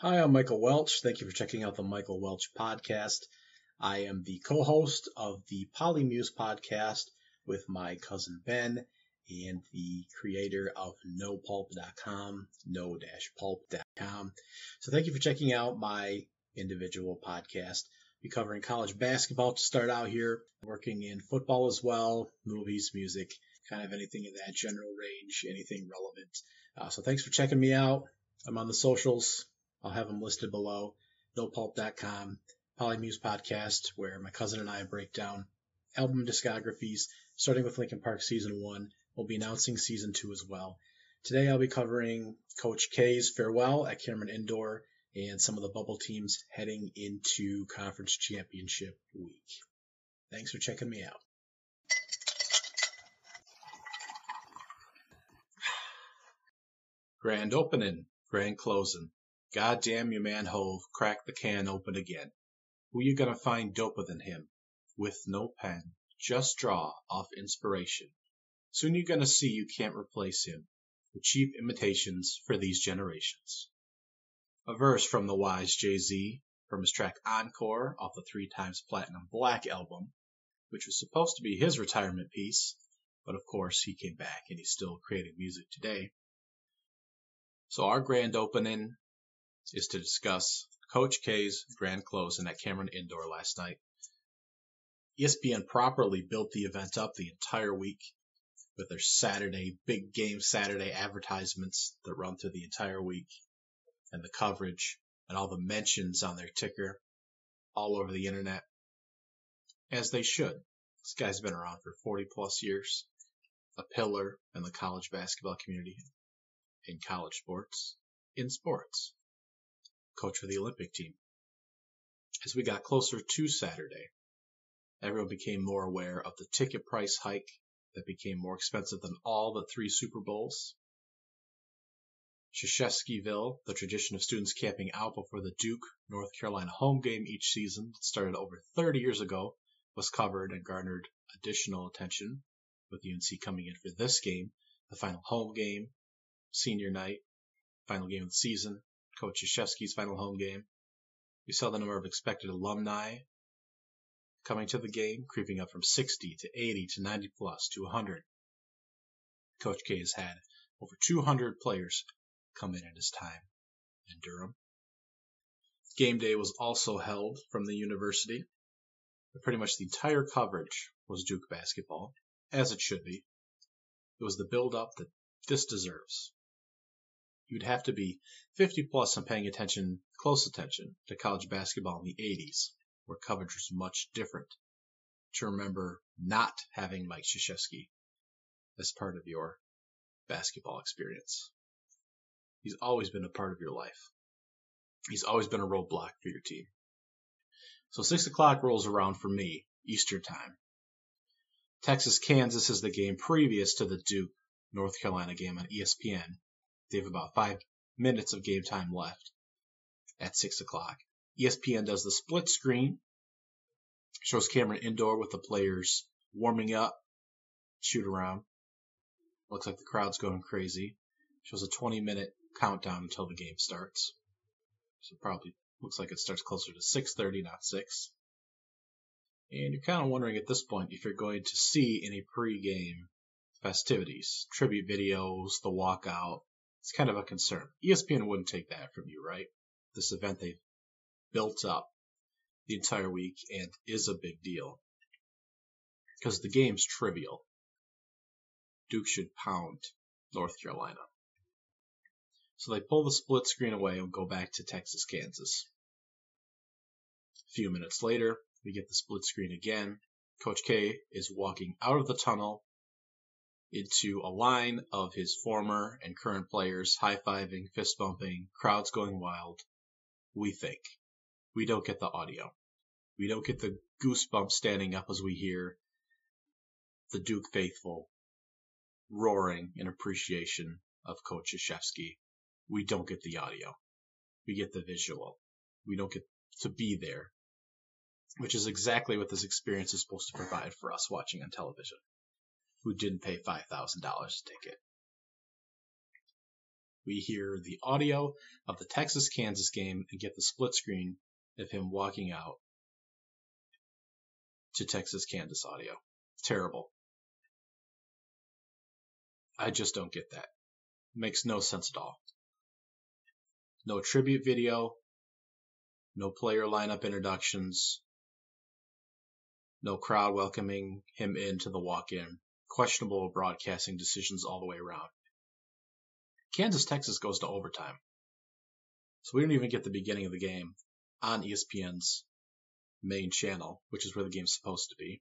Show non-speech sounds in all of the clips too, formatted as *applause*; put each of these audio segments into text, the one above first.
Hi, I'm Michael Welch. Thank you for checking out the Michael Welch podcast. I am the co host of the Polymuse podcast with my cousin Ben and the creator of nopulp.com, no pulp.com. So thank you for checking out my individual podcast. Be covering college basketball to start out here, working in football as well, movies, music, kind of anything in that general range, anything relevant. Uh, so thanks for checking me out. I'm on the socials. I'll have them listed below. NoPulp.com, Polymuse Podcast, where my cousin and I break down album discographies, starting with Linkin Park Season 1. We'll be announcing Season 2 as well. Today I'll be covering Coach K's farewell at Cameron Indoor and some of the bubble teams heading into Conference Championship Week. Thanks for checking me out. Grand opening, grand closing. Goddamn your man Hove, crack the can open again. Who you gonna find doper than him? With no pen, just draw off inspiration. Soon you're gonna see you can't replace him with cheap imitations for these generations. A verse from the wise Jay-Z from his track Encore off the three times platinum Black album, which was supposed to be his retirement piece, but of course he came back and he's still creating music today. So our grand opening is to discuss Coach K's grand closing at Cameron Indoor last night. ESPN properly built the event up the entire week with their Saturday, big game Saturday advertisements that run through the entire week and the coverage and all the mentions on their ticker all over the internet. As they should. This guy's been around for 40 plus years, a pillar in the college basketball community, in college sports, in sports. Coach of the Olympic team. As we got closer to Saturday, everyone became more aware of the ticket price hike that became more expensive than all the three Super Bowls. Krzyzewskiville, the tradition of students camping out before the Duke, North Carolina home game each season, started over 30 years ago, was covered and garnered additional attention, with UNC coming in for this game, the final home game, senior night, final game of the season, Coach Krzyzewski's final home game. We saw the number of expected alumni coming to the game creeping up from 60 to 80 to 90 plus to 100. Coach K has had over 200 players come in at his time in Durham. Game day was also held from the university. Pretty much the entire coverage was Duke basketball, as it should be. It was the build up that this deserves you'd have to be 50 plus and paying attention, close attention to college basketball in the 80s, where coverage was much different, to remember not having Mike Krzyzewski as part of your basketball experience. He's always been a part of your life. He's always been a roadblock for your team. So six o'clock rolls around for me, Eastern time. Texas Kansas is the game previous to the Duke North Carolina game on ESPN they have about five minutes of game time left at six o'clock. ESPN does the split screen, shows Cameron indoor with the players warming up, shoot around. Looks like the crowd's going crazy. Shows a 20 minute countdown until the game starts. So probably looks like it starts closer to 6:30, not 6. And you're kind of wondering at this point if you're going to see any pre-game festivities, tribute videos, the walkout, it's kind of a concern. ESPN wouldn't take that from you, right? This event they've built up the entire week and is a big deal because the game's trivial. Duke should pound North Carolina. So they pull the split screen away and go back to Texas, Kansas. A few minutes later, we get the split screen again. Coach K is walking out of the tunnel into a line of his former and current players high fiving, fist bumping, crowds going wild. We think. We don't get the audio. We don't get the goosebumps standing up as we hear the Duke faithful roaring in appreciation of Coach Krzyzewski. We don't get the audio. We get the visual. We don't get to be there, which is exactly what this experience is supposed to provide for us watching on television who didn't pay $5,000 a ticket. we hear the audio of the Texas Kansas game and get the split screen of him walking out to Texas Kansas audio. Terrible. I just don't get that. Makes no sense at all. No tribute video, no player lineup introductions, no crowd welcoming him into the walk in. Questionable broadcasting decisions all the way around. Kansas Texas goes to overtime. So we don't even get the beginning of the game on ESPN's main channel, which is where the game's supposed to be.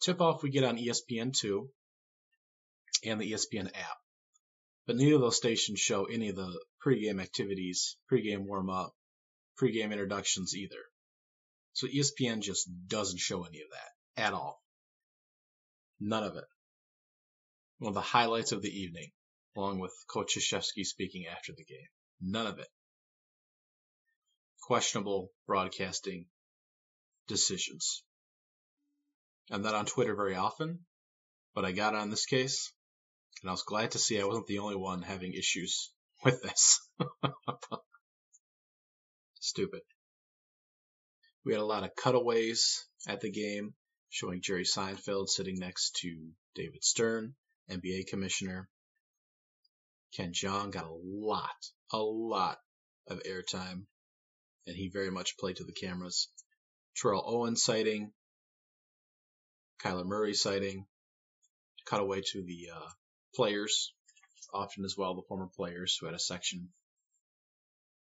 Tip off we get on ESPN2 and the ESPN app. But neither of those stations show any of the pregame activities, pregame warm up, pregame introductions either. So ESPN just doesn't show any of that at all. None of it. One of the highlights of the evening, along with Krzyzewski speaking after the game. None of it. Questionable broadcasting decisions. I'm not on Twitter very often, but I got on this case, and I was glad to see I wasn't the only one having issues *laughs* with this. Stupid. We had a lot of cutaways at the game showing Jerry Seinfeld sitting next to David Stern, NBA commissioner. Ken Jeong got a lot, a lot of airtime, and he very much played to the cameras. Terrell Owens sighting, Kyler Murray sighting, cutaway to the uh, players, often as well the former players who had a section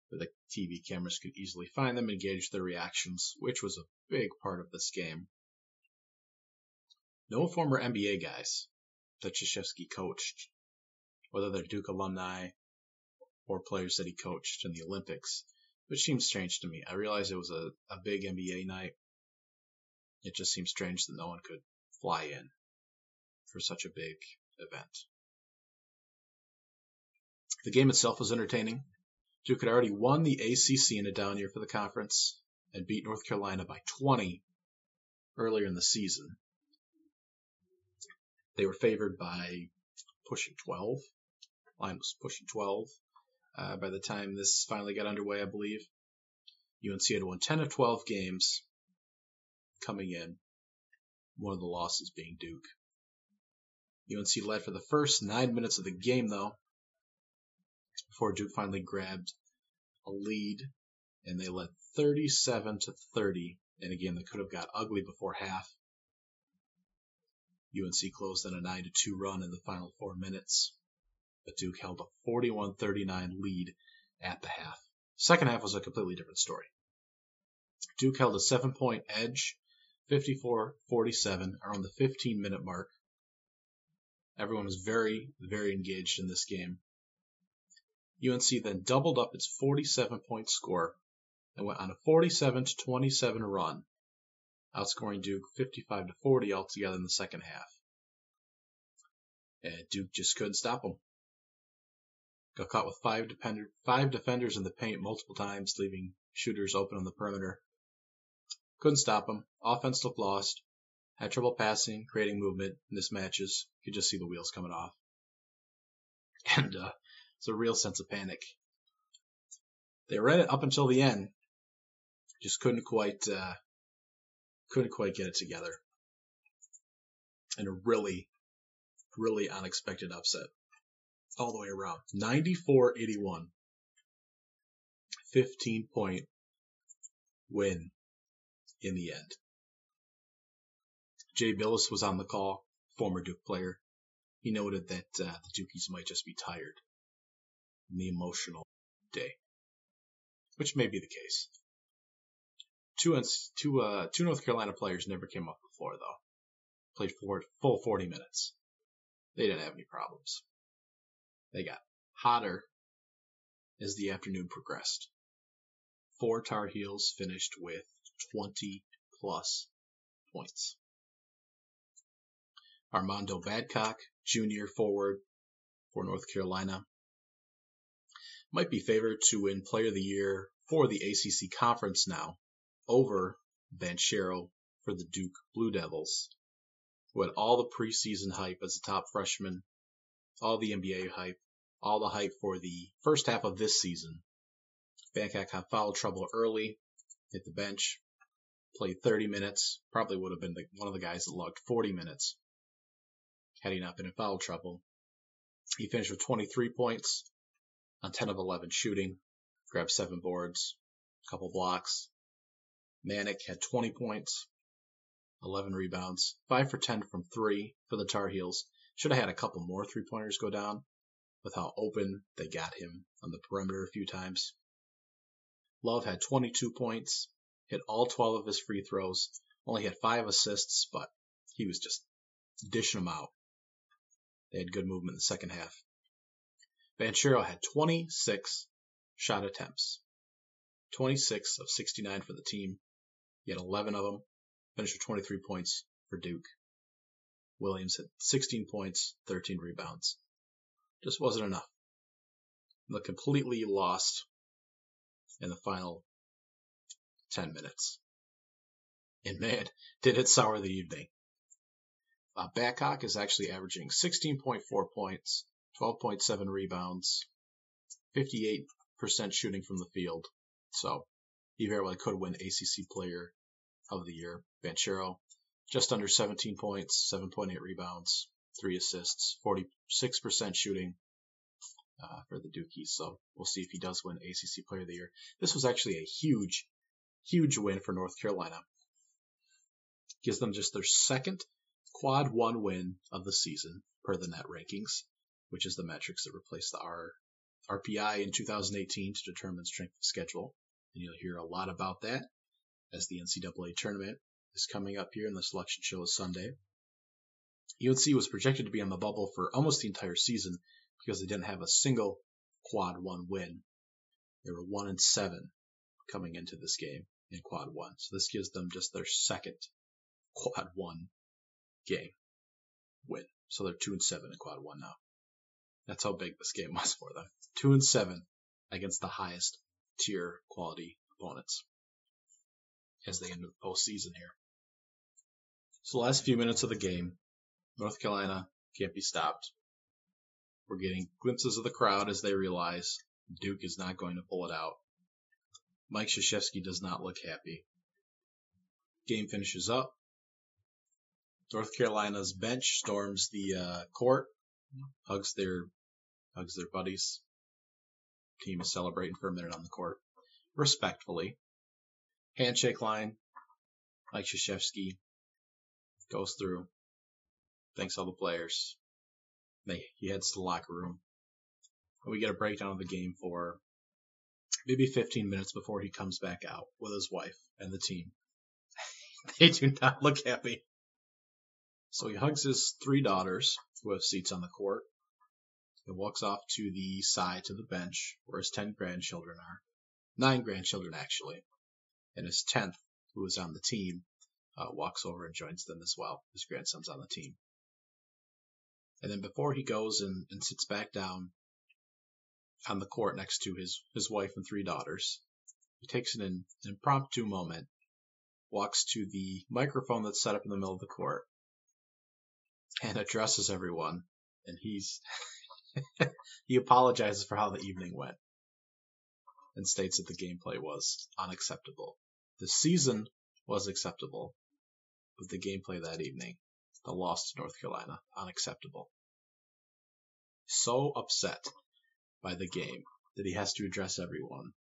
where the TV cameras could easily find them and gauge their reactions, which was a big part of this game. No former NBA guys that Krzyzewski coached, whether they're Duke alumni or players that he coached in the Olympics, which seems strange to me. I realize it was a, a big NBA night. It just seems strange that no one could fly in for such a big event. The game itself was entertaining. Duke had already won the ACC in a down year for the conference and beat North Carolina by 20 earlier in the season. They were favored by pushing 12. Line was pushing 12 uh, by the time this finally got underway, I believe. UNC had won 10 of 12 games coming in, one of the losses being Duke. UNC led for the first nine minutes of the game, though, before Duke finally grabbed a lead, and they led 37 to 30 in a game that could have got ugly before half. UNC closed on a 9 2 run in the final four minutes but Duke held a 41-39 lead at the half. Second half was a completely different story. Duke held a seven-point edge, 54-47, around the 15-minute mark. Everyone was very, very engaged in this game. UNC then doubled up its 47-point score and went on a 47 27 run, outscoring Duke 55 to 40 altogether in the second half. And Duke just couldn't stop them. Got caught with five, five defenders in the paint multiple times, leaving shooters open on the perimeter. Couldn't stop them. Offense looked lost. Had trouble passing, creating movement, mismatches. Could just see the wheels coming off. *laughs* And uh, it's a real sense of panic. They were at it up until the end. Just couldn't quite uh, couldn't quite get it together. And a really, really unexpected upset all the way around. 94 81. 15 point win in the end. Jay Bilas was on the call, former Duke player. He noted that uh, the Dukies might just be tired the emotional day, which may be the case. Two, two, uh, two North Carolina players never came off the floor, though. Played four, full 40 minutes. They didn't have any problems. They got hotter as the afternoon progressed. Four Tar Heels finished with 20 plus points. Armando Bacot, junior forward for North Carolina, might be favored to win Player of the Year for the ACC Conference now over Banchero for the Duke Blue Devils, who had all the preseason hype as a top freshman all the NBA hype, all the hype for the first half of this season. Bacot had foul trouble early, hit the bench, played 30 minutes, probably would have been the, one of the guys that logged 40 minutes had he not been in foul trouble. He finished with 23 points on 10 of 11 shooting, grabbed seven boards, a couple blocks. Manek had 20 points, 11 rebounds, 5 for 10 from 3 for the Tar Heels. Should have had a couple more three pointers go down with how open they got him on the perimeter a few times. Love had 22 points, hit all 12 of his free throws, only had 5 assists, but he was just dishing them out. They had good movement in the second half. Banchero had 26 shot attempts, 26 of 69 for the team. He had 11 of them, finished with 23 points for Duke. Williams had 16 points, 13 rebounds. Just wasn't enough. Looked completely lost in the final 10 minutes. And man, *laughs* did it sour the evening. Uh, Bacot is actually averaging 16.4 points, 12.7 rebounds, 58% shooting from the field. So he very well could win ACC Player of the Year. Banchero, just under 17 points, 7.8 rebounds, 3 assists, 46% shooting uh, for the Dukies. So we'll see if he does win ACC Player of the Year. This was actually a huge, huge win for North Carolina. Gives them just their second quad one win of the season per the NET rankings, which is the metrics that replaced the R, RPI in 2018 to determine strength of schedule. And you'll hear a lot about that as the NCAA tournament is coming up here and the selection show is Sunday. UNC was projected to be on the bubble for almost the entire season because they didn't have a single quad one win. They were one and seven coming into this game in quad one. So this gives them just their second quad one game win. So they're two and seven in quad one now. That's how big this game was for them. Two and seven against the highest tier quality opponents as they enter the postseason here. So the last few minutes of the game, North Carolina can't be stopped. We're getting glimpses of the crowd as they realize Duke is not going to pull it out. Mike Krzyzewski does not look happy. Game finishes up. North Carolina's bench storms the uh, court, hugs their hugs their buddies. Team is celebrating for a minute on the court, respectfully. Handshake line. Mike Krzyzewski goes through, thanks all the players. They, he heads to the locker room. We get a breakdown of the game for maybe 15 minutes before he comes back out with his wife and the team. *laughs* they do not look happy. So he hugs his three daughters, who have seats on the court, and walks off to the side to the bench where his 10 grandchildren are. Nine grandchildren, actually. And his 10th, who is on the team, uh, walks over and joins them as well. His grandson's on the team. And then before he goes and, and sits back down on the court next to his, his wife and three daughters, he takes an, an impromptu moment, walks to the microphone that's set up in the middle of the court, and addresses everyone. And he's *laughs* he apologizes for how the evening went and states that the gameplay was unacceptable. The season was acceptable, but the gameplay that evening, the loss to North Carolina, unacceptable. So upset by the game that he has to address everyone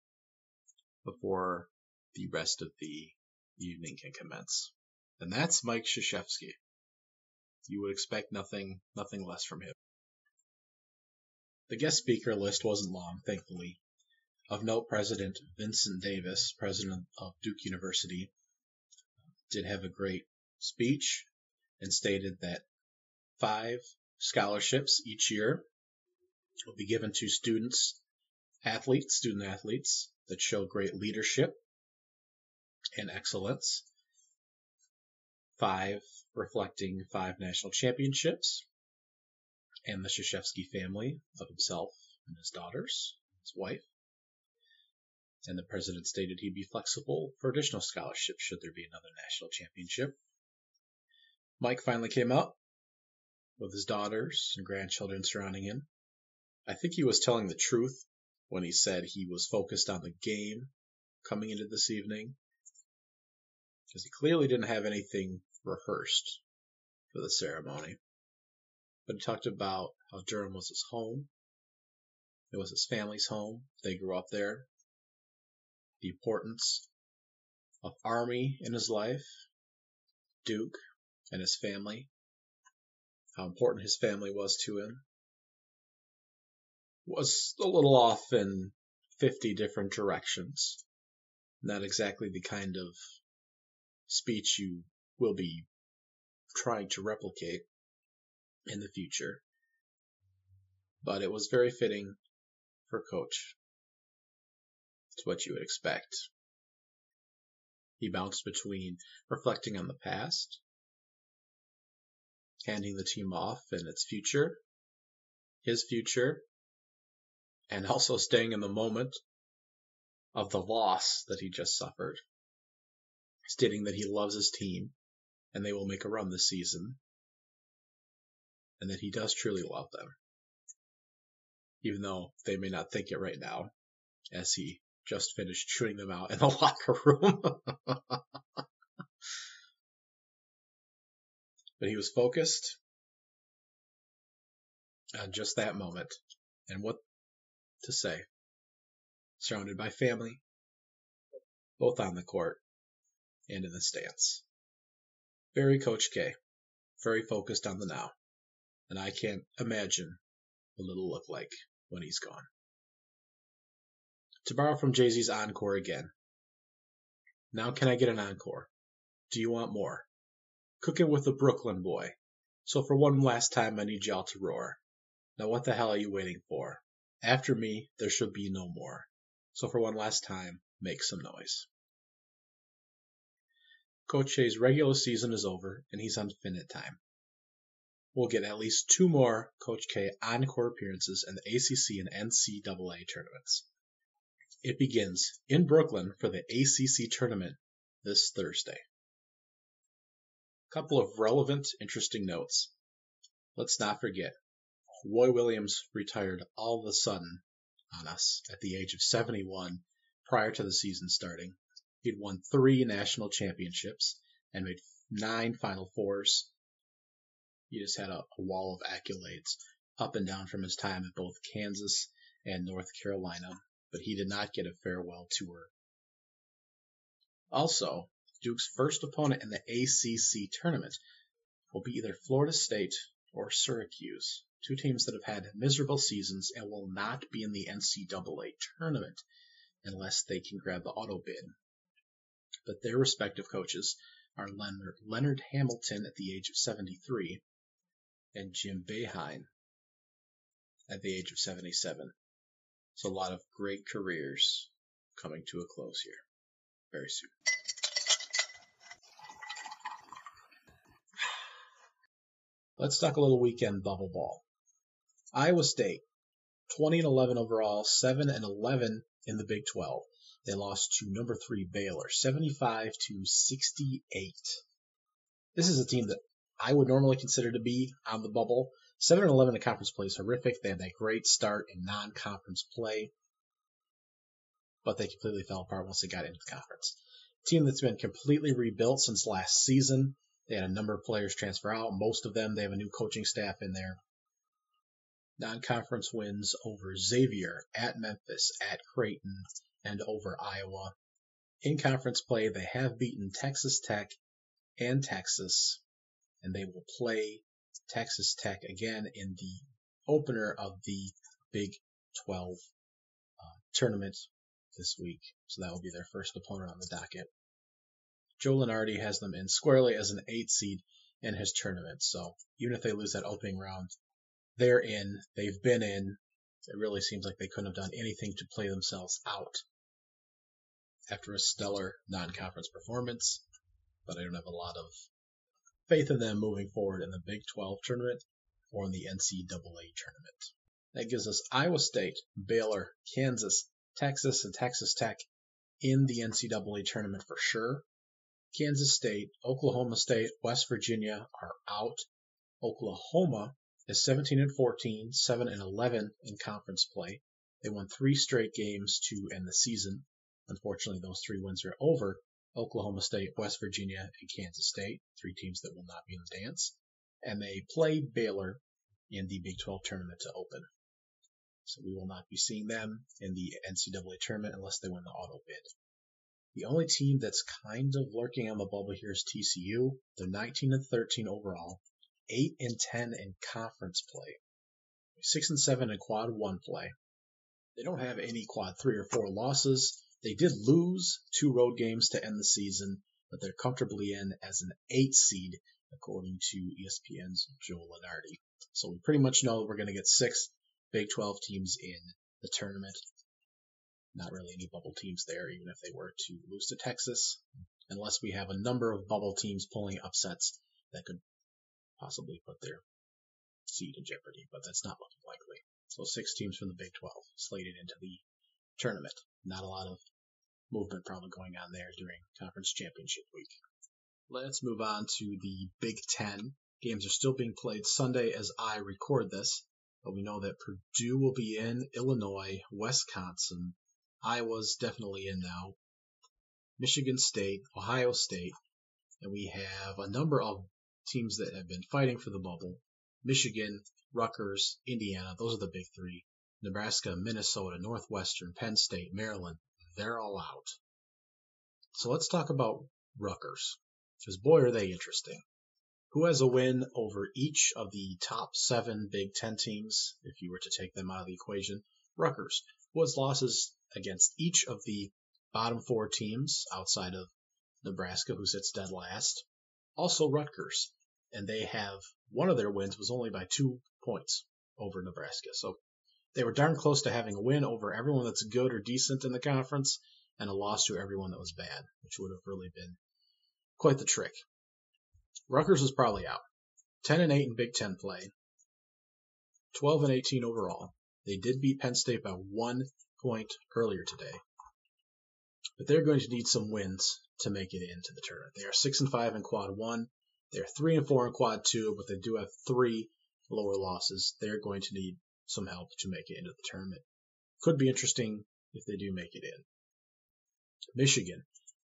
before the rest of the evening can commence. And that's Mike Krzyzewski. You would expect nothing, nothing less from him. The guest speaker list wasn't long, thankfully. Of note, President Vincent Davis, president of Duke University, did have a great speech and stated that five scholarships each year will be given to students, athletes, student athletes that show great leadership and excellence. Five reflecting five national championships, and the Krzyzewski family of himself and his daughters, his wife. And the president stated he'd be flexible for additional scholarships should there be another national championship. Mike finally came up with his daughters and grandchildren surrounding him, I think he was telling the truth when he said he was focused on the game coming into this evening because he clearly didn't have anything rehearsed for the ceremony. But he talked about how Durham was his home. It was his family's home. They grew up there. The importance of Army in his life, Duke and his family, how important his family was to him, was a little off in 50 different directions. Not exactly the kind of speech you will be trying to replicate in the future. But it was very fitting for Coach. It's what you would expect. He bounced between reflecting on the past, handing the team off in its future, his future, and *laughs* also staying in the moment of the loss that he just suffered, stating that he loves his team and they will make a run this season, and that he does truly love them, even though they may not think it right now, as he just finished shooting them out in the *laughs* locker room. but he was focused on just that moment and what to say. Surrounded by family, both on the court and in the stands. Very Coach K, very focused on the now, and I can't imagine what it'll look like when he's gone. To borrow from Jay Z's encore again. Now can I get an encore? Do you want more? Cooking with a Brooklyn boy. So for one last time, I need y'all to roar. Now what the hell are you waiting for? After me, there should be no more. So for one last time, make some noise. Coach K's regular season is over, and he's on finite time. We'll get at least two more Coach K encore appearances in the ACC and NCAA tournaments. It begins in Brooklyn for the ACC tournament this Thursday. Couple of relevant, interesting notes. Let's not forget, Roy Williams retired all of a sudden on us at the age of 71 prior to the season starting. He'd won three national championships and made nine Final Fours. He just had a, a wall of accolades up and down from his time at both Kansas and North Carolina, but he did not get a farewell tour. Also, Duke's first opponent in the ACC tournament will be either Florida State or Syracuse two teams that have had miserable seasons and will not be in the NCAA tournament unless they can grab the auto bid. But their respective coaches are Leonard, Leonard Hamilton at the age of 73 and Jim Boeheim at the age of 77. So a lot of great careers coming to a close here very soon. *sighs* Let's talk a little weekend bubble ball. Iowa State, 20 and 11 overall, 7 and 11 in the Big 12. They lost to number three Baylor, 75 to 68. This is a team that I would normally consider to be on the bubble. 7 and 11 in conference play is horrific. They had that great start in non-conference play, but they completely fell apart once they got into the conference. Team that's been completely rebuilt since last season. They had a number of players transfer out. Most of them, they have a new coaching staff in there non-conference wins over Xavier, at Memphis, at Creighton, and over Iowa. In conference play, they have beaten Texas Tech and Texas, and they will play Texas Tech again in the opener of the Big 12 uh, tournament this week. So that will be their first opponent on the docket. Joe Lunardi has them in squarely as an eight seed in his tournament. So even if they lose that opening round, they're in, they've been in. It really seems like they couldn't have done anything to play themselves out after a stellar non conference performance, but I don't have a lot of faith in them moving forward in the Big 12 tournament or in the NCAA tournament. That gives us Iowa State, Baylor, Kansas, Texas, and Texas Tech in the NCAA tournament for sure. Kansas State, Oklahoma State, West Virginia are out. Oklahoma is 17 and 14, 7 and 11 in conference play. They won three straight games to end the season. Unfortunately, those three wins are over. Oklahoma State, West Virginia, and Kansas State, three teams that will not be in the dance. And they play Baylor in the Big 12 tournament to open. So we will not be seeing them in the NCAA tournament unless they win the auto bid. The only team that's kind of lurking on the bubble here is TCU. They're 19 and 13 overall, 8 and 10 in conference play, 6 and 7 in quad 1 play. They don't have any quad 3 or 4 losses. They did lose two road games to end the season, but they're comfortably in as an 8 seed according to ESPN's Joe Lunardi. So we pretty much know we're going to get six Big 12 teams in the tournament. Not really any bubble teams there, even if they were to lose to Texas, unless we have a number of bubble teams pulling upsets that could possibly put their seed in jeopardy, but that's not looking likely. So six teams from the Big 12 slated into the tournament. Not a lot of movement probably going on there during conference championship week. Let's move on to the Big Ten. Games are still being played Sunday as I record this, but we know that Purdue will be in, Illinois, Wisconsin, Iowa's definitely in now, Michigan State, Ohio State, and we have a number of teams that have been fighting for the bubble. Michigan, Rutgers, Indiana, those are the big three. Nebraska, Minnesota, Northwestern, Penn State, Maryland, they're all out. So let's talk about Rutgers, because boy, are they interesting. Who has a win over each of the top seven Big Ten teams, if you were to take them out of the equation? Rutgers. Who has losses against each of the bottom four teams outside of Nebraska, who sits dead last? Also Rutgers. And they have one of their wins was only by two points over Nebraska. So they were darn close to having a win over everyone that's good or decent in the conference and a loss to everyone that was bad, which would have really been quite the trick. Rutgers was probably out. 10 and 8 in Big Ten play, 12 and 18 overall. They did beat Penn State by one point earlier today, but they're going to need some wins to make it into the tournament. They are 6 and 5 in quad 1. They're 3 and 4 in quad 2, but they do have three lower losses. They're going to need some help to make it into the tournament. Could be interesting if they do make it in. Michigan,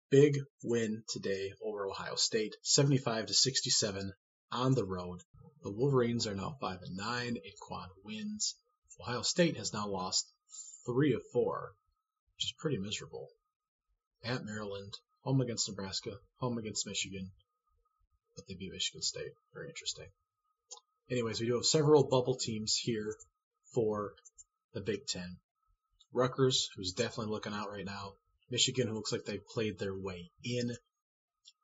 big win today over Ohio State, 75 to 67 on the road. The Wolverines are now 5 and 9 in quad wins. Ohio State has now lost 3 of 4, which is pretty miserable. At Maryland, home against Nebraska, home against Michigan, but they beat Michigan State. Very interesting. Anyways, we do have several bubble teams here for the Big Ten. Rutgers, who's definitely looking out right now. Michigan, who looks like they've played their way in.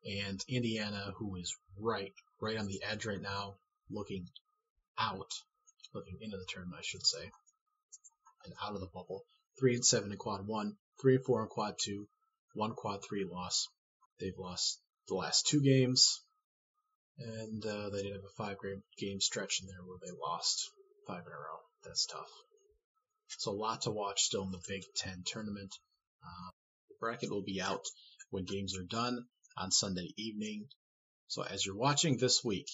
And Indiana, who is right, right on the edge right now, looking out, looking into the tournament, I should say, and out of the bubble. Three and seven in quad one, three and four in quad two, one quad three loss. They've lost the last two games, and uh, they did have a five game stretch in there where they lost five in a row. That's tough. So a lot to watch still in the Big Ten tournament. Uh, the bracket will be out when games are done on Sunday evening. So as you're watching this week,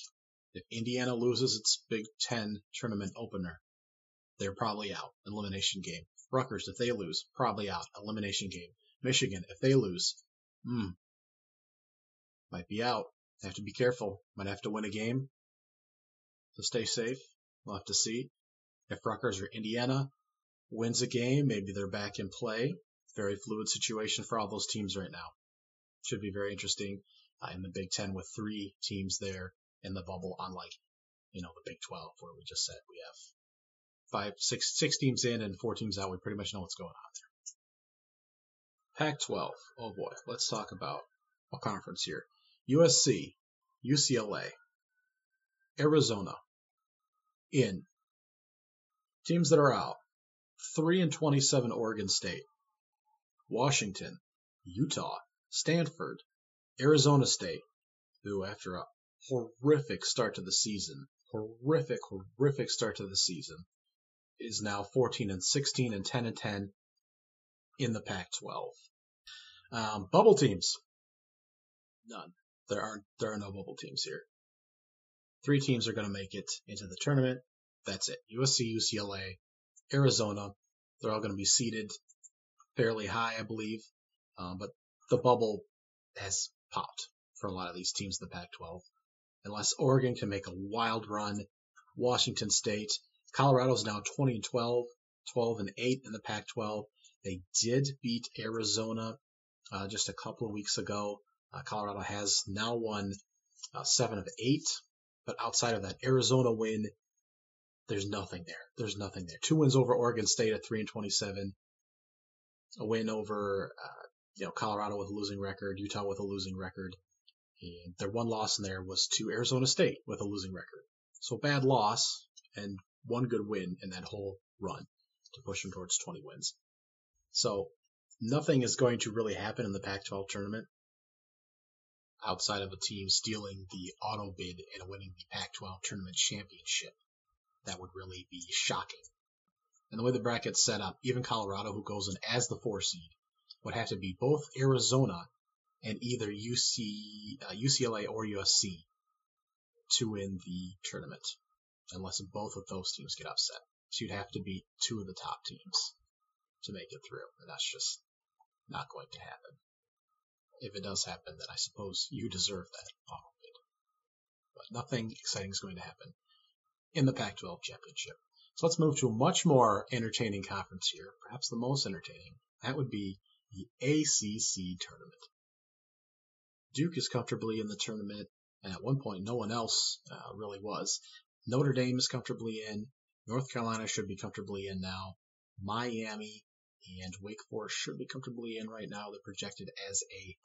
if Indiana loses its Big Ten tournament opener, they're probably out. Elimination game. Rutgers, if they lose, probably out. Elimination game. Michigan, if they lose, hmm, might be out. Have to be careful. Might have to win a game. So stay safe. We'll have to see. If Rutgers or Indiana wins a game, maybe they're back in play. Very fluid situation for all those teams right now. Should be very interesting uh, in the Big Ten with three teams there in the bubble, unlike you know the Big 12 where we just said we have five, six, six teams in and four teams out. We pretty much know what's going on there. Pac-12. Oh boy, let's talk about a conference here. USC, UCLA, Arizona, in teams that are out. 3 and 27 Oregon State, Washington, Utah, Stanford, Arizona State, who after a horrific start to the season, horrific, horrific start to the season, is now 14 and 16 and 10 and 10 in the Pac-12. Um, bubble teams, none. There aren't there are no bubble teams here. Three teams are going to make it into the tournament. That's it. USC, UCLA, Arizona. They're all going to be seated fairly high, I believe. Um, but the bubble has popped for a lot of these teams in the Pac-12. Unless Oregon can make a wild run, Washington State, Colorado's now 20 and 12, 12 and 8 in the Pac-12. They did beat Arizona uh, just a couple of weeks ago. Uh, Colorado has now won uh, seven of eight, but outside of that Arizona win, there's nothing there. There's nothing there. Two wins over Oregon State at three and 27, a win over uh, you know Colorado with a losing record, Utah with a losing record, and their one loss in there was to Arizona State with a losing record. So bad loss and one good win in that whole run to push them towards 20 wins. So nothing is going to really happen in the Pac-12 tournament outside of a team stealing the auto bid and winning the Pac-12 tournament championship. That would really be shocking. And the way the bracket's set up, even Colorado, who goes in as the four seed, would have to be both Arizona and either UC, uh, UCLA or USC to win the tournament, unless both of those teams get upset. So you'd have to beat two of the top teams to make it through, and that's just not going to happen. If it does happen, then I suppose you deserve that bid. But nothing exciting is going to happen in the Pac-12 championship. So let's move to a much more entertaining conference here, perhaps the most entertaining. That would be the ACC tournament. Duke is comfortably in the tournament, and at one point, no one else uh, really was. Notre Dame is comfortably in. North Carolina should be comfortably in now. Miami and Wake Forest should be comfortably in right now. They're projected as a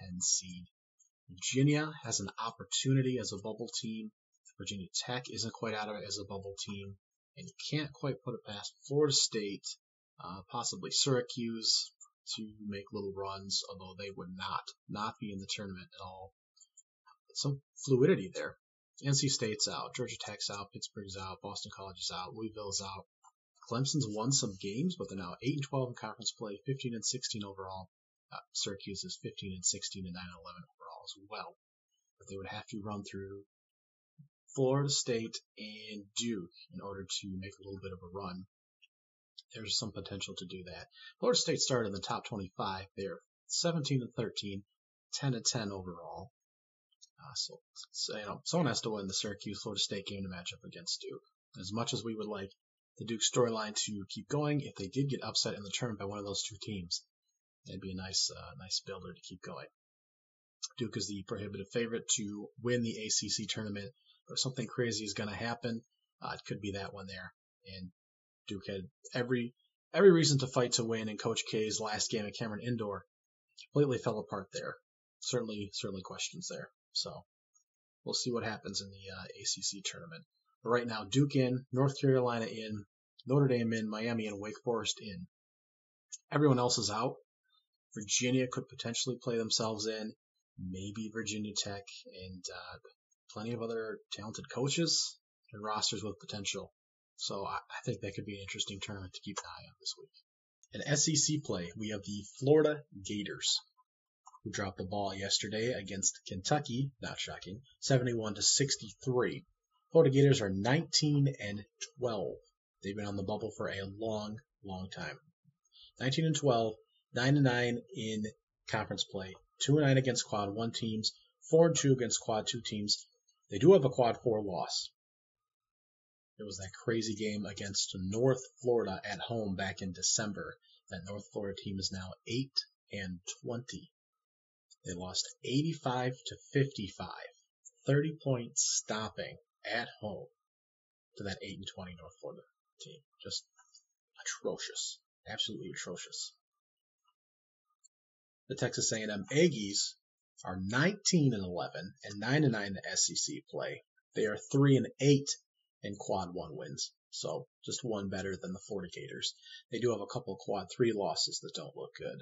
10 seed. Virginia has an opportunity as a bubble team. Virginia Tech isn't quite out of it as a bubble team. And you can't quite put it past Florida State, uh, possibly Syracuse, to make little runs, although they would not not be in the tournament at all. Some fluidity there. NC State's out, Georgia Tech's out, Pittsburgh's out, Boston College is out, Louisville's out. Clemson's won some games, but they're now 8 and 12 in conference play, 15 and 16 overall. Uh, Syracuse is 15 and 16 and 9 and 11 overall as well. But they would have to run through Florida State and Duke in order to make a little bit of a run there's some potential to do that. Florida State started in the top 25. They're 17 and 13, 10 and 10 overall. Uh, so, so, you know, someone has to win the Syracuse Florida State game to match up against Duke. As much as we would like the Duke storyline to keep going, if they did get upset in the tournament by one of those two teams, that'd be a nice, uh, nice builder to keep going. Duke is the prohibitive favorite to win the ACC tournament, if something crazy is going to happen, uh, it could be that one there. And Duke had every every reason to fight to win, and Coach K's last game at Cameron Indoor completely fell apart there. Certainly, certainly questions there. So we'll see what happens in the uh, ACC tournament. But right now, Duke in, North Carolina in, Notre Dame in, Miami and Wake Forest in. Everyone else is out. Virginia could potentially play themselves in, maybe Virginia Tech, and uh, plenty of other talented coaches and rosters with potential. So I, I think that could be an interesting tournament to keep an eye on this week. In SEC play, we have the Florida Gators, who dropped the ball yesterday against Kentucky, not shocking, 71 to 63. Florida Gators are 19 and 12. They've been on the bubble for a long, long time. 19 and 12, 9 and 9 in conference play, 2 and 9 against quad 1 teams, 4 and 2 against quad 2 teams. They do have a quad 4 loss. It was that crazy game against North Florida at home back in December. That North Florida team is now 8 and 20. They lost 85 to 55, 30 points stopping at home to that 8 and 20 North Florida team. Just atrocious, absolutely atrocious. The Texas A&M Aggies are 19 and 11 and 9 and 9 in the SEC play. They are 3 and 8 and quad one wins. So just one better than the Florida Gators. They do have a couple quad three losses that don't look good.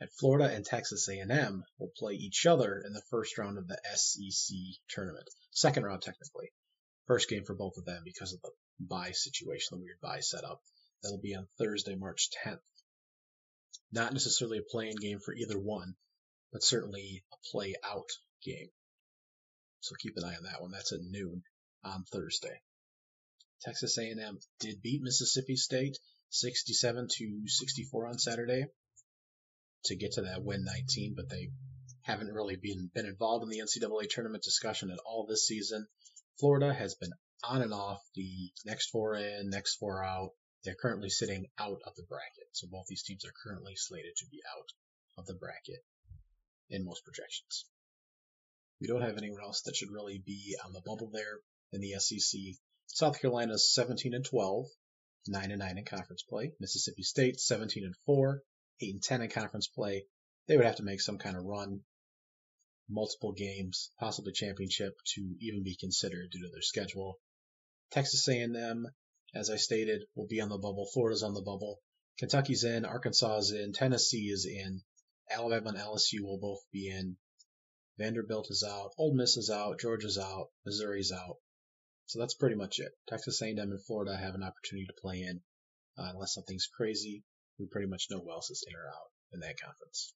And Florida and Texas A&M will play each other in the first round of the SEC tournament. Second round technically. First game for both of them because of the bye situation, the weird bye setup. That'll be on Thursday, March 10th. Not necessarily a play-in game for either one, but certainly a play out game. So keep an eye on that one. That's at noon on Thursday. Texas A&M did beat Mississippi State 67 to 64 on Saturday to get to that win 19, but they haven't really been been involved in the NCAA tournament discussion at all this season. Florida has been on and off the next four in, next four out. They're currently sitting out of the bracket. So both these teams are currently slated to be out of the bracket in most projections. We don't have anyone else that should really be on the bubble there in the SEC. South Carolina's 17 and 12, 9 and 9 in conference play. Mississippi State 17 and 4, 8 and 10 in conference play. They would have to make some kind of run, multiple games, possibly championship to even be considered due to their schedule. Texas A&M, as I stated, will be on the bubble. Florida's on the bubble. Kentucky's in. Arkansas is in. Tennessee is in. Alabama and LSU will both be in. Vanderbilt is out. Ole Miss is out. Georgia's out. Missouri's out. So that's pretty much it. Texas A&M and Florida have an opportunity to play in, uh, unless something's crazy. We pretty much know who else is in or out in that conference.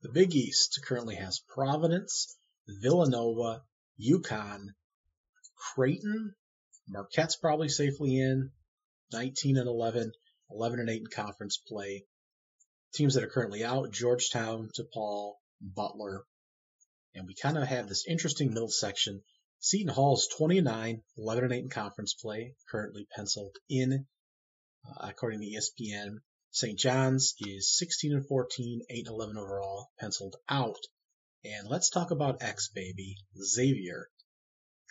The Big East currently has Providence, Villanova, UConn, Creighton, Marquette's probably safely in, 19 and 11, 11 and 8 in conference play. Teams that are currently out, Georgetown, DePaul, Butler. And we kind of have this interesting middle section Seton Hall is 29, 11 and 8 in conference play, currently penciled in, uh, according to ESPN. St. John's is 16 and 14, 8 and 11 overall, penciled out. And let's talk about X baby, Xavier.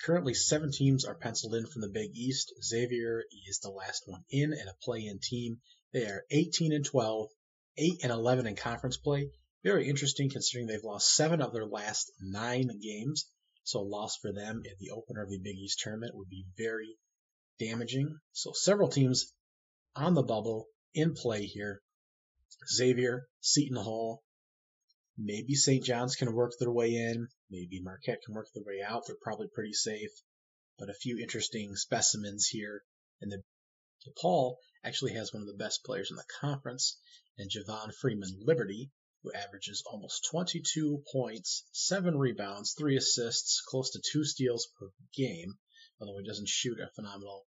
Currently, seven teams are penciled in from the Big East. Xavier is the last one in and a play-in team. They are 18 and 12, 8 and 11 in conference play. Very interesting considering they've lost seven of their last nine games. So a loss for them in the opener of the Big East tournament would be very damaging. So several teams on the bubble in play here. Xavier, Seton Hall, maybe St. John's can work their way in. Maybe Marquette can work their way out. They're probably pretty safe. But a few interesting specimens here. in the DePaul actually has one of the best players in the conference, and Javon Freeman Liberty, who averages almost 22 points, 7 rebounds, 3 assists, close to 2 steals per game, although he doesn't shoot a phenomenal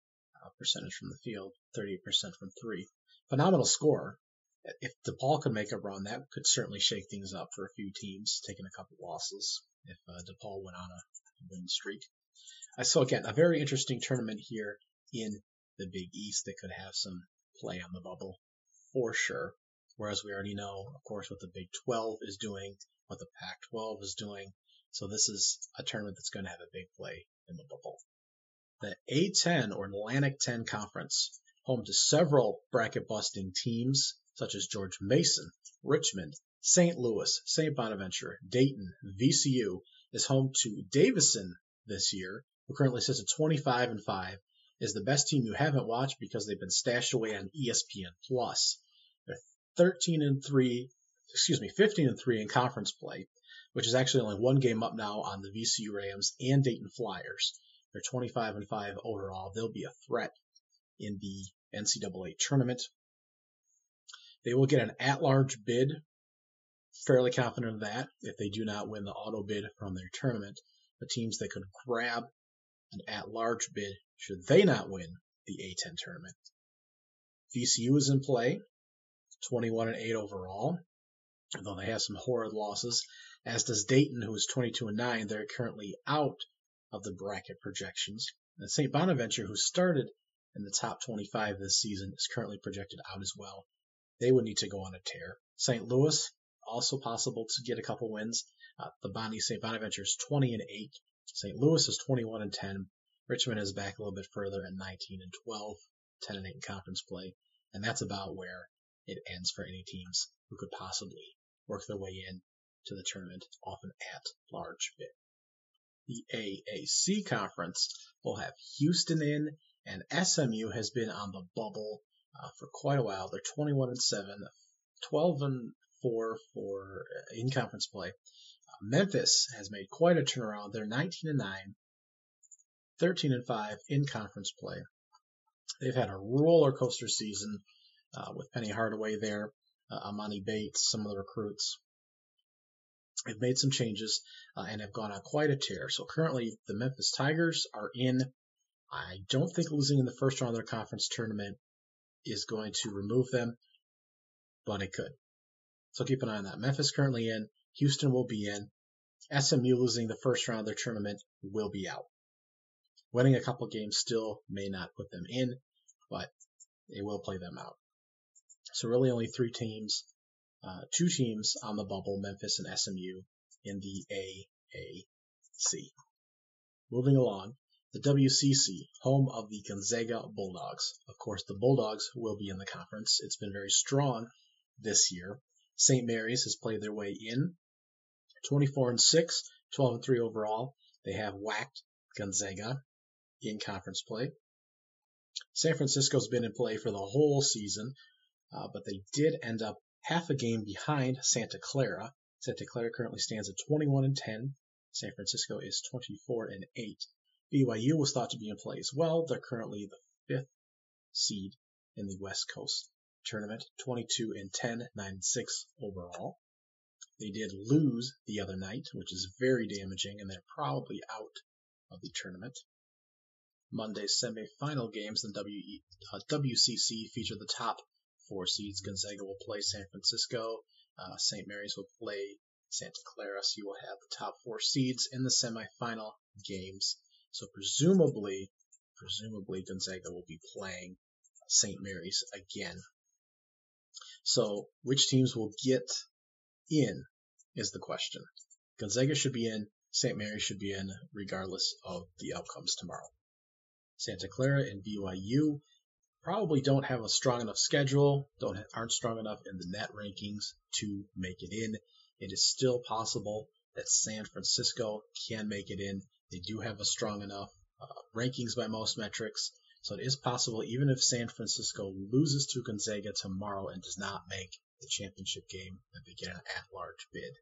uh, percentage from the field, 38% from 3. Phenomenal score. If DePaul could make a run, that could certainly shake things up for a few teams, taking a couple losses if uh, DePaul went on a win streak. Uh, so again, a very interesting tournament here in the Big East that could have some play on the bubble for sure. Whereas we already know, of course, what the Big 12 is doing, what the Pac 12 is doing. So this is a tournament that's going to have a big play in the bubble. The A10 or Atlantic 10 Conference, home to several bracket busting teams such as George Mason, Richmond, St. Louis, St. Bonaventure, Dayton, VCU, is home to Davidson this year, who currently sits at 25 and 5, is the best team you haven't watched because they've been stashed away on ESPN Plus. They're 13 and 3, excuse me, 15 and 3 in conference play, which is actually only one game up now on the VCU Rams and Dayton Flyers. They're 25 and 5 overall. They'll be a threat in the NCAA tournament. They will get an at-large bid. Fairly confident of that if they do not win the auto bid from their tournament. The teams that could grab an at-large bid should they not win the A10 tournament. VCU is in play. 21 and 8 overall, though they have some horrid losses. As does Dayton, who is 22 and 9. They're currently out of the bracket projections. And St. Bonaventure, who started in the top 25 this season, is currently projected out as well. They would need to go on a tear. St. Louis, also possible to get a couple wins. Uh, the Bonnie St. Bonaventure is 20 and 8. St. Louis is 21 and 10. Richmond is back a little bit further at 19 and 12, 10 and 8 in conference play. And that's about where it ends for any teams who could possibly work their way in to the tournament off an at-large bid. The AAC conference will have Houston in, and SMU has been on the bubble uh, for quite a while. They're 21 and 7, 12 and 4 for uh, in conference play. Uh, Memphis has made quite a turnaround. They're 19 and 9, 13 and 5 in conference play. They've had a roller coaster season uh, with Penny Hardaway there, uh, Emoni Bates, some of the recruits. They've made some changes uh, and have gone on quite a tear. So currently, the Memphis Tigers are in I don't think losing in the first round of their conference tournament is going to remove them, but it could. So keep an eye on that. Memphis currently in. Houston will be in. SMU losing the first round of their tournament will be out. Winning a couple games still may not put them in, but it will play them out. So really only three teams, uh, two teams on the bubble, Memphis and SMU, in the AAC. Moving along, the WCC, home of the Gonzaga Bulldogs. Of course, the Bulldogs will be in the conference. It's been very strong this year. St. Mary's has played their way in. 24 and 6, 12 and 3 overall. They have whacked Gonzaga in conference play. San Francisco's been in play for the whole season, uh, but they did end up half a game behind Santa Clara. Santa Clara currently stands at 21 and 10. San Francisco is 24 and 8. BYU was thought to be in play as well. They're currently the fifth seed in the West Coast tournament, 22 and 10, 9 and 6 overall. They did lose the other night, which is very damaging, and they're probably out of the tournament. Monday's semifinal games in uh, WCC feature the top four seeds. Gonzaga will play San Francisco. Uh, St. Mary's will play Santa Clara. So you will have the top four seeds in the semifinal games. So presumably, presumably Gonzaga will be playing St. Mary's again. So which teams will get in is the question. Gonzaga should be in. St. Mary's should be in regardless of the outcomes tomorrow. Santa Clara and BYU probably don't have a strong enough schedule, don't aren't strong enough in the net rankings to make it in. It is still possible that San Francisco can make it in. They do have a strong enough uh, rankings by most metrics, so it is possible even if San Francisco loses to Gonzaga tomorrow and does not make the championship game, that they get an at-large bid.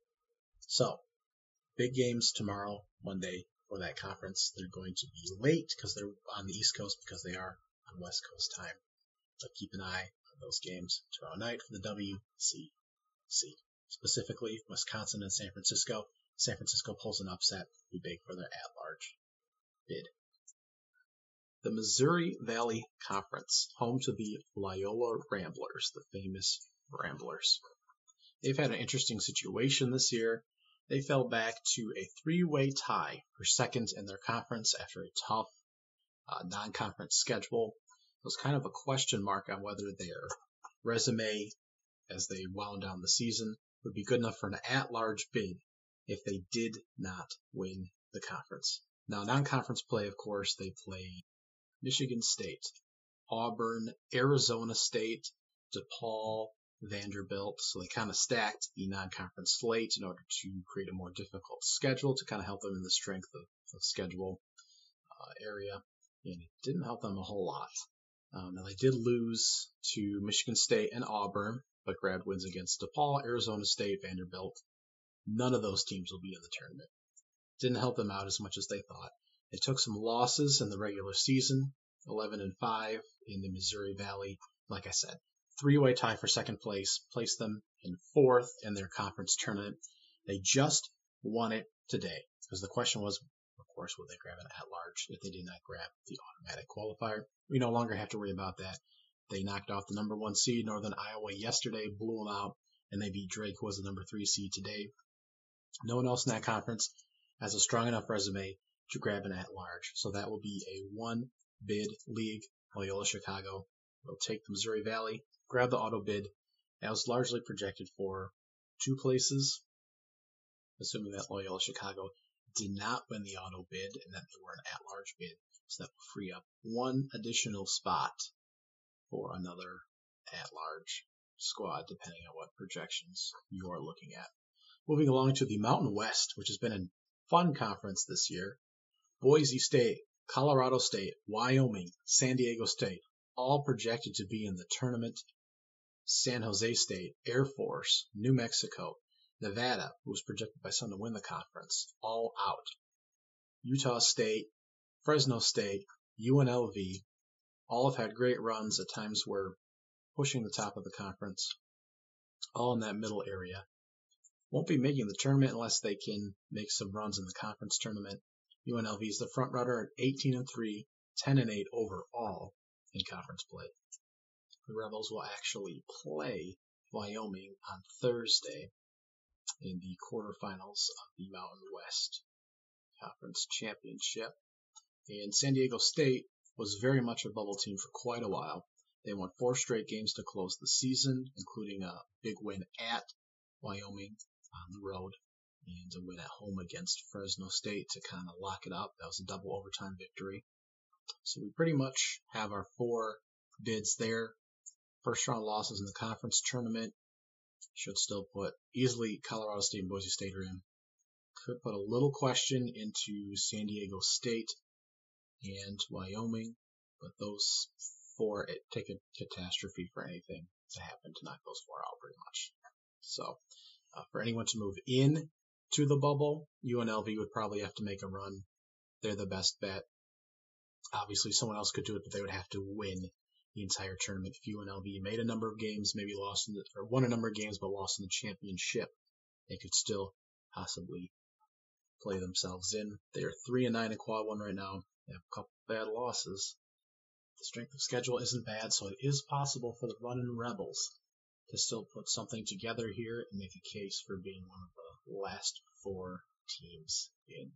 So, big games tomorrow, Monday for that conference. They're going to be late because they're on the East Coast because they are on West Coast time. So keep an eye on those games tomorrow night for the WCC. Specifically, Wisconsin and San Francisco. San Francisco pulls an upset, be big for their at-large bid. The Missouri Valley Conference, home to the Loyola Ramblers, the famous Ramblers. They've had an interesting situation this year. They fell back to a three-way tie for second in their conference after a tough uh, non-conference schedule. It was kind of a question mark on whether their resume, as they wound down the season, would be good enough for an at-large bid if they did not win the conference. Now, non-conference play, of course, they play Michigan State, Auburn, Arizona State, DePaul, Vanderbilt. So they kind of stacked the non-conference slate in order to create a more difficult schedule to kind of help them in the strength of, schedule uh, area. And it didn't help them a whole lot. Um, now they did lose to Michigan State and Auburn, but grabbed wins against DePaul, Arizona State, Vanderbilt. None of those teams will be in the tournament. Didn't help them out as much as they thought. They took some losses in the regular season, 11 and 5 in the Missouri Valley. Like I said, three-way tie for second place, placed them in fourth in their conference tournament. They just won it today. Because the question was, of course, would they grab an at-large if they did not grab the automatic qualifier? We no longer have to worry about that. They knocked off the number one seed, Northern Iowa, yesterday, blew them out, and they beat Drake, who was the number three seed today. No one else in that conference has a strong enough resume to grab an at-large. So that will be a one bid league. Loyola Chicago will take the Missouri Valley grab the auto bid. That was largely projected for two places, assuming that Loyola Chicago did not win the auto bid and that they were an at-large bid. So that will free up one additional spot for another at-large squad, depending on what projections you are looking at. Moving along to the Mountain West, which has been a fun conference this year. Boise State, Colorado State, Wyoming, San Diego State, all projected to be in the tournament San Jose State, Air Force, New Mexico, Nevada, who was projected by some to win the conference, all out. Utah State, Fresno State, UNLV, all have had great runs. At times were pushing the top of the conference, all in that middle area. Won't be making the tournament unless they can make some runs in the conference tournament. UNLV is the front runner at 18 and 3, 10 and 8 overall in conference play. The Rebels will actually play Wyoming on Thursday in the quarterfinals of the Mountain West Conference Championship. And San Diego State was very much a bubble team for quite a while. They won four straight games to close the season, including a big win at Wyoming on the road and a win at home against Fresno State to kind of lock it up. That was a double overtime victory. So we pretty much have our four bids there. First round losses in the conference tournament should still put easily Colorado State and Boise State are in. Could put a little question into San Diego State and Wyoming, but those four it take a catastrophe for anything to happen to knock those four out pretty much. So uh, for anyone to move in to the bubble, UNLV would probably have to make a run. They're the best bet. Obviously, someone else could do it, but they would have to win the entire tournament. UNLV made a number of games, maybe lost the, or won a number of games, but lost in the championship, they could still possibly play themselves in. They are three and nine in quad one right now. They have a couple bad losses. The strength of schedule isn't bad, so it is possible for the running Rebels to still put something together here and make a case for being one of the last four teams in.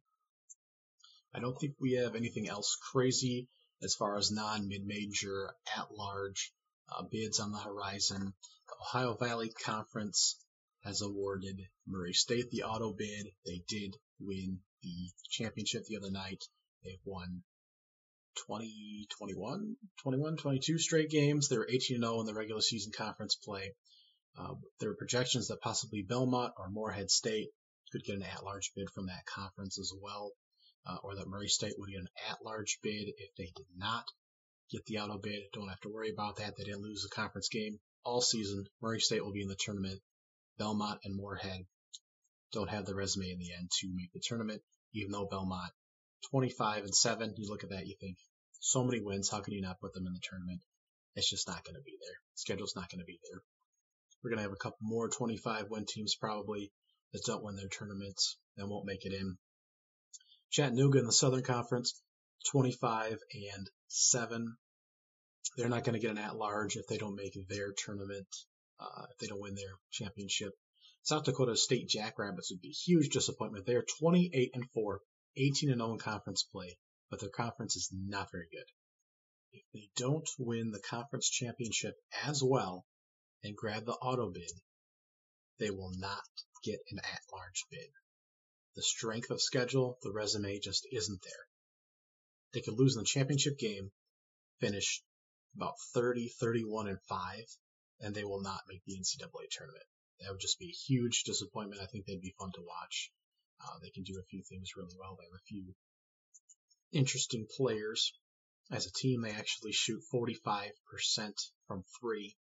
I don't think we have anything else crazy as far as non-mid-major at-large uh, bids on the horizon. Ohio Valley Conference has awarded Murray State the auto bid. They did win the championship the other night. They've won 20, 21, 21, 22 straight games. They were 18 0 in the regular season conference play. Uh, there are projections that possibly Belmont or Morehead State could get an at-large bid from that conference as well, uh, or that Murray State would get an at-large bid if they did not get the auto bid. Don't have to worry about that. They didn't lose a conference game all season. Murray State will be in the tournament. Belmont and Morehead don't have the resume in the end to make the tournament, even though Belmont 25 and 7, you look at that, you think so many wins, how can you not put them in the tournament? It's just not going to be there. Schedule's not going to be there. We're going to have a couple more 25 win teams probably that don't win their tournaments and won't make it in. Chattanooga in the Southern Conference, 25 and 7. They're not going to get an at large if they don't make their tournament, uh, if they don't win their championship. South Dakota State Jackrabbits would be a huge disappointment. They are 28 and 4, 18 and 0 in conference play, but their conference is not very good. If they don't win the conference championship as well and grab the auto bid, they will not get an at large bid. The strength of schedule, the resume just isn't there. They could lose in the championship game, finish about 30, 31, and 5, and they will not make the NCAA tournament. That would just be a huge disappointment. I think they'd be fun to watch. Uh, they can do a few things really well. They have a few interesting players. As a team, they actually shoot 45% from three.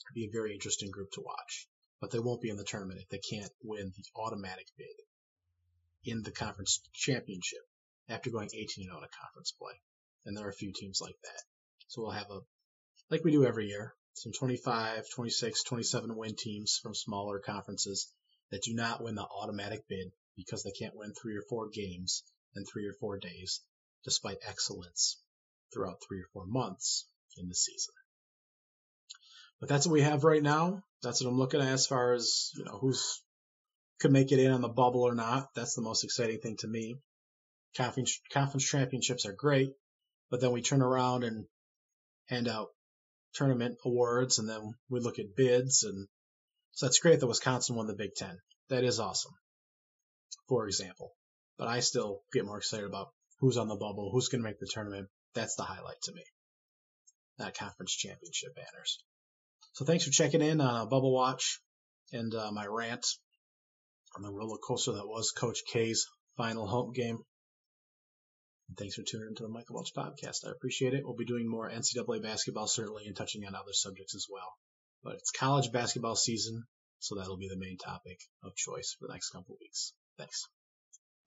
It'd be a very interesting group to watch. But they won't be in the tournament if they can't win the automatic bid in the conference championship after going 18 0 in conference play. And there are a few teams like that. So we'll have a, like we do every year, some 25, 26, 27 win teams from smaller conferences that do not win the automatic bid because they can't win three or four games in three or four days, despite excellence throughout three or four months in the season. But that's what we have right now. That's what I'm looking at as far as, you know, who's could make it in on the bubble or not. That's the most exciting thing to me. Conference, conference championships are great, but then we turn around and hand out tournament awards and then we look at bids and so that's great that Wisconsin won the Big Ten. That is awesome. For example. But I still get more excited about who's on the bubble, who's going to make the tournament. That's the highlight to me. Not conference championship banners. So thanks for checking in on Bubble Watch and uh, my rant on the roller coaster that was Coach K's final home game. And thanks for tuning into the Michael Welch podcast. I appreciate it. We'll be doing more NCAA basketball certainly and touching on other subjects as well. But it's college basketball season, so that'll be the main topic of choice for the next couple weeks. Thanks.